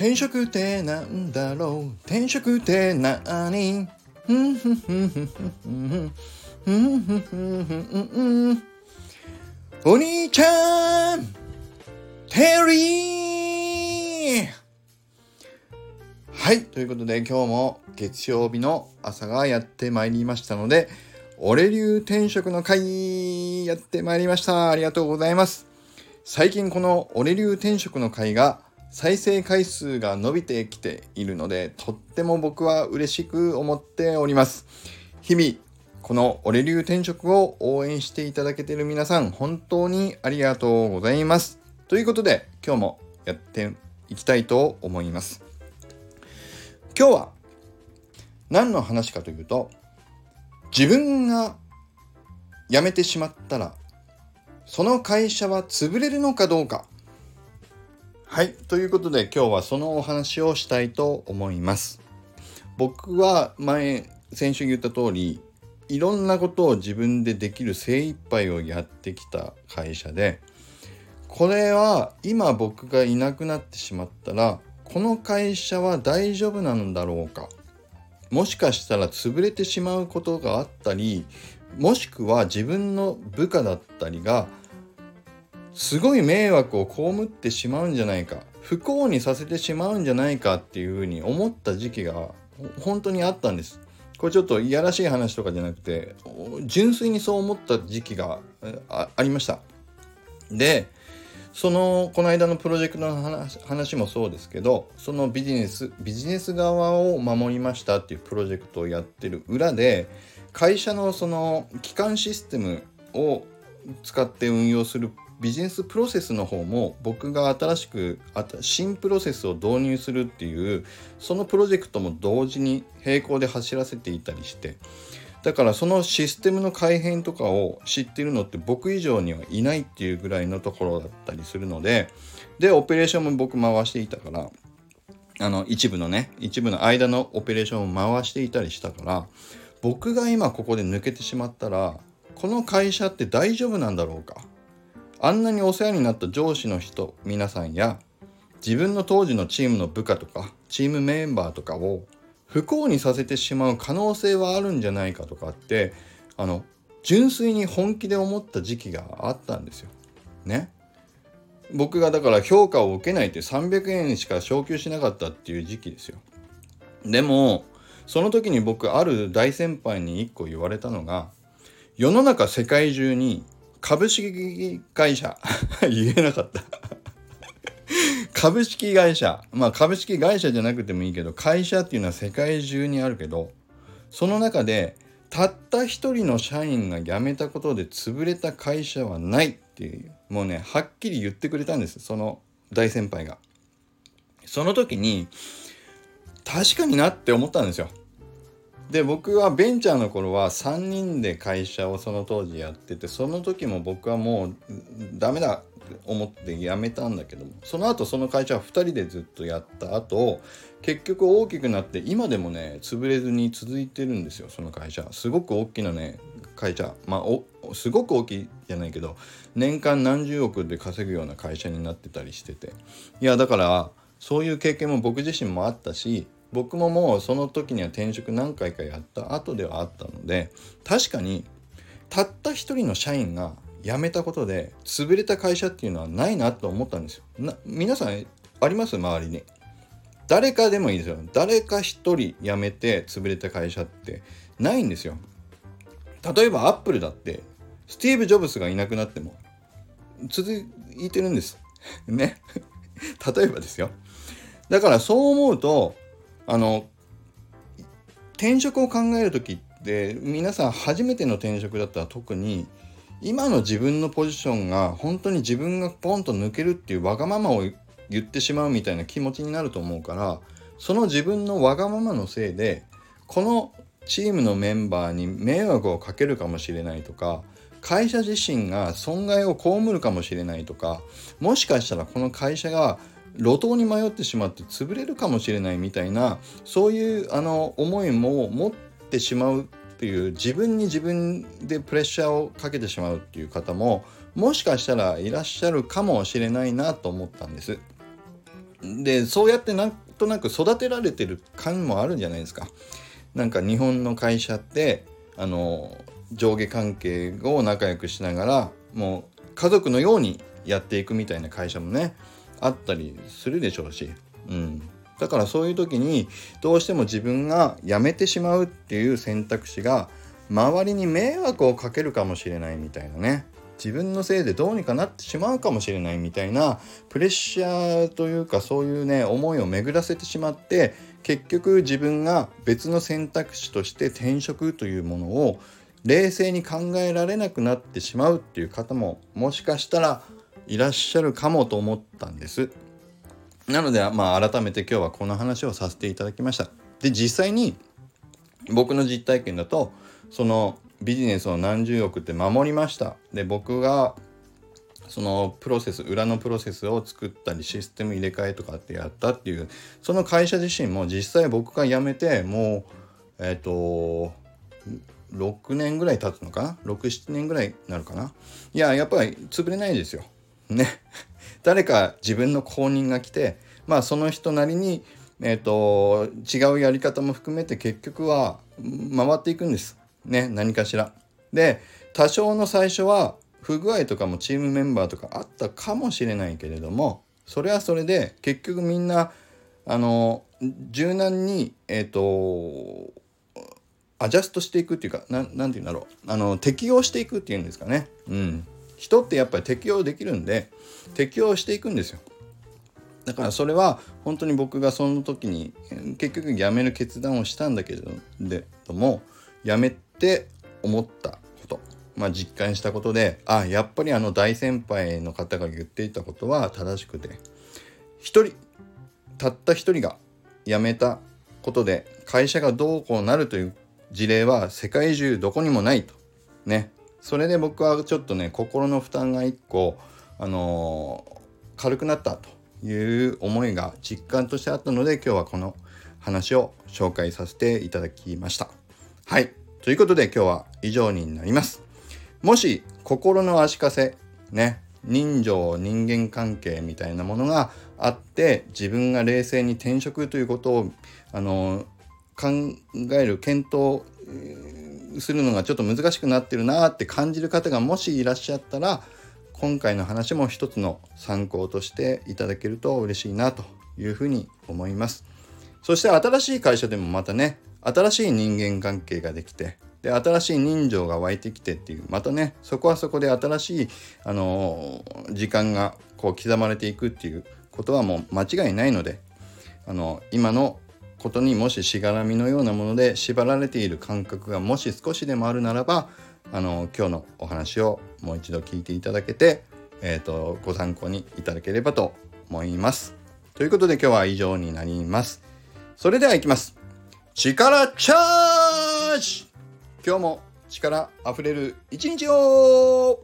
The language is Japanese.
転職ってなんだろう？転職ってなにふんふんふん。ふんふんふんふんふんふんふんお兄ちゃんテリー。はいということで今日も月曜日の朝がやってまいりましたので俺流転職の会やってまいりました。ありがとうございます。最近この俺流転職の会が再生回数が伸びてきているのでとっても僕は嬉しく思っております。日々この俺流転職を応援していただけている皆さん本当にありがとうございます。ということで今日もやっていきたいと思います。今日は何の話かというと自分が辞めてしまったらその会社は潰れるのかどうか。はい。ということで今日はそのお話をしたいと思います。僕は前、先週言った通り、いろんなことを自分でできる精一杯をやってきた会社で、これは今僕がいなくなってしまったら、この会社は大丈夫なんだろうか。もしかしたら潰れてしまうことがあったり、もしくは自分の部下だったりがすごい迷惑を被ってしまうんじゃないか不幸にさせてしまうんじゃないかっていうふうに思った時期が本当にあったんです。これちょっといやらしい話とかじゃなくて純粋にそう思った時期がありました。でそのこの間のプロジェクトの話もそうですけどそのビジネスビジネス側を守りましたっていうプロジェクトをやってる裏で会社のその基幹システムを使って運用するビジネスプロセスの方も僕が新しく新プロセスを導入するっていうそのプロジェクトも同時に並行で走らせていたりしてだからそのシステムの改変とかを知ってるのって僕以上にはいないっていうぐらいのところだったりするのででオペレーションも僕回していたからあの一部のね一部の間のオペレーションを回していたりしたから僕が今ここで抜けてしまったらこの会社って大丈夫なんだろうか？あんなにお世話になった上司の人皆さんや自分の当時のチームの部下とかチームメンバーとかを不幸にさせてしまう可能性はあるんじゃないかとかってあの純粋に本気で思った時期があったんですよ。ね。僕がだから評価を受けないって300円しか昇給しなかったっていう時期ですよ。でもその時に僕ある大先輩に1個言われたのが世の中世界中に株式会社 言えなかった株式会社まあ株式会社じゃなくてもいいけど会社っていうのは世界中にあるけどその中でたった一人の社員が辞めたことで潰れた会社はないっていうもうねはっきり言ってくれたんですその大先輩が。その時に確かになって思ったんですよ。で僕はベンチャーの頃は3人で会社をその当時やっててその時も僕はもうダメだ思って辞めたんだけどもその後その会社は2人でずっとやった後結局大きくなって今でもね潰れずに続いてるんですよその会社。すごく大きなね会社。まあおすごく大きいじゃないけど年間何十億で稼ぐような会社になってたりしてて。いやだからそういう経験も僕自身もあったし僕ももうその時には転職何回かやった後ではあったので確かにたった一人の社員が辞めたことで潰れた会社っていうのはないなと思ったんですよ。な皆さんあります？周りに。誰かでもいいですよ。誰か一人辞めて潰れた会社ってないんですよ。例えばアップルだってスティーブ・ジョブスがいなくなっても続いてるんです。ね。例えばですよ。だからそう思うとあの転職を考える時って皆さん初めての転職だったら特に今の自分のポジションが本当に自分がポンと抜けるっていうわがままを言ってしまうみたいな気持ちになると思うからその自分のわがままのせいでこのチームのメンバーに迷惑をかけるかもしれないとか会社自身が損害を被るかもしれないとかもしかしたらこの会社が路頭に迷ってしまって潰れるかもしれないみたいなそういうあの思いも持ってしまうっていう自分に自分でプレッシャーをかけてしまうっていう方ももしかしたらいらっしゃるかもしれないなと思ったんです。でそうやってなんとなく育てられてる感もあるんじゃないですか。なんか日本の会社ってあの上下関係を仲良くしながらもう家族のようにやっていくみたいな会社もねあったりするでしょうし、うん、だからそういう時にどうしても自分が辞めてしまうっていう選択肢が周りに迷惑をかけるかもしれないみたいなね。自分のせいでどうにかなってしまうかもしれないみたいなプレッシャーというかそういうね思いを巡らせてしまって結局自分が別の選択肢として転職というものを冷静に考えられなくなってしまうっていう方ももしかしたらいらっしゃるかもと思ったんです。なのでまあ改めて今日はこの話をさせていただきました。で実際に僕の実体験だとそのビジネスを何十億って守りました。で僕がそのプロセス裏のプロセスを作ったりシステム入れ替えとかってやったっていうその会社自身も実際僕が辞めてもうえっ、ー、と6年ぐらい経つのかな？67年ぐらいになるかな？いややっぱり潰れないですよ。ね。誰か自分の後任が来てまあその人なりに、えーと、違うやり方も含めて結局は回っていくんです。ね何かしら。で多少の最初は不具合とかもチームメンバーとかあったかもしれないけれどもそれはそれで結局みんなあの柔軟にえっ、ー、とアジャストしていくっていうか何て言うんだろうあの適応していくっていうんですかねうん人ってやっぱり適応できるんで適応していくんですよだからそれは本当に僕がその時に結局辞める決断をしたんだけれども辞めて思ったことまあ実感したことであやっぱりあの大先輩の方が言っていたことは正しくて一人たった一人が辞めたことで会社がどうこうなるという事例は世界中どこにもないと。ね。それで僕はちょっとね、心の負担が一個、あのー、軽くなったという思いが実感としてあったので、今日はこの話を紹介させていただきました。はい。ということで今日は以上になります。もし心の足かせ、ね、人情人間関係みたいなものがあって自分が冷静に転職ということをあの考える検討するのがちょっと難しくなってるなって感じる方がもしいらっしゃったら今回の話も一つの参考としていただけると嬉しいなというふうに思います。そして新しい会社でもまたね新しい人間関係ができてで新しい人情が湧いてきてっていうまたねそこはそこで新しい、あのー、時間がこう刻まれていくっていうことはもう間違いないのであの今のことにもししがらみのようなもので縛られている感覚がもし少しでもあるならばあの今日のお話をもう一度聞いていただけて、えーと、ご参考にいただければと思います。ということで今日は以上になります。それではいきます。力チャージ今日も力あふれる一日を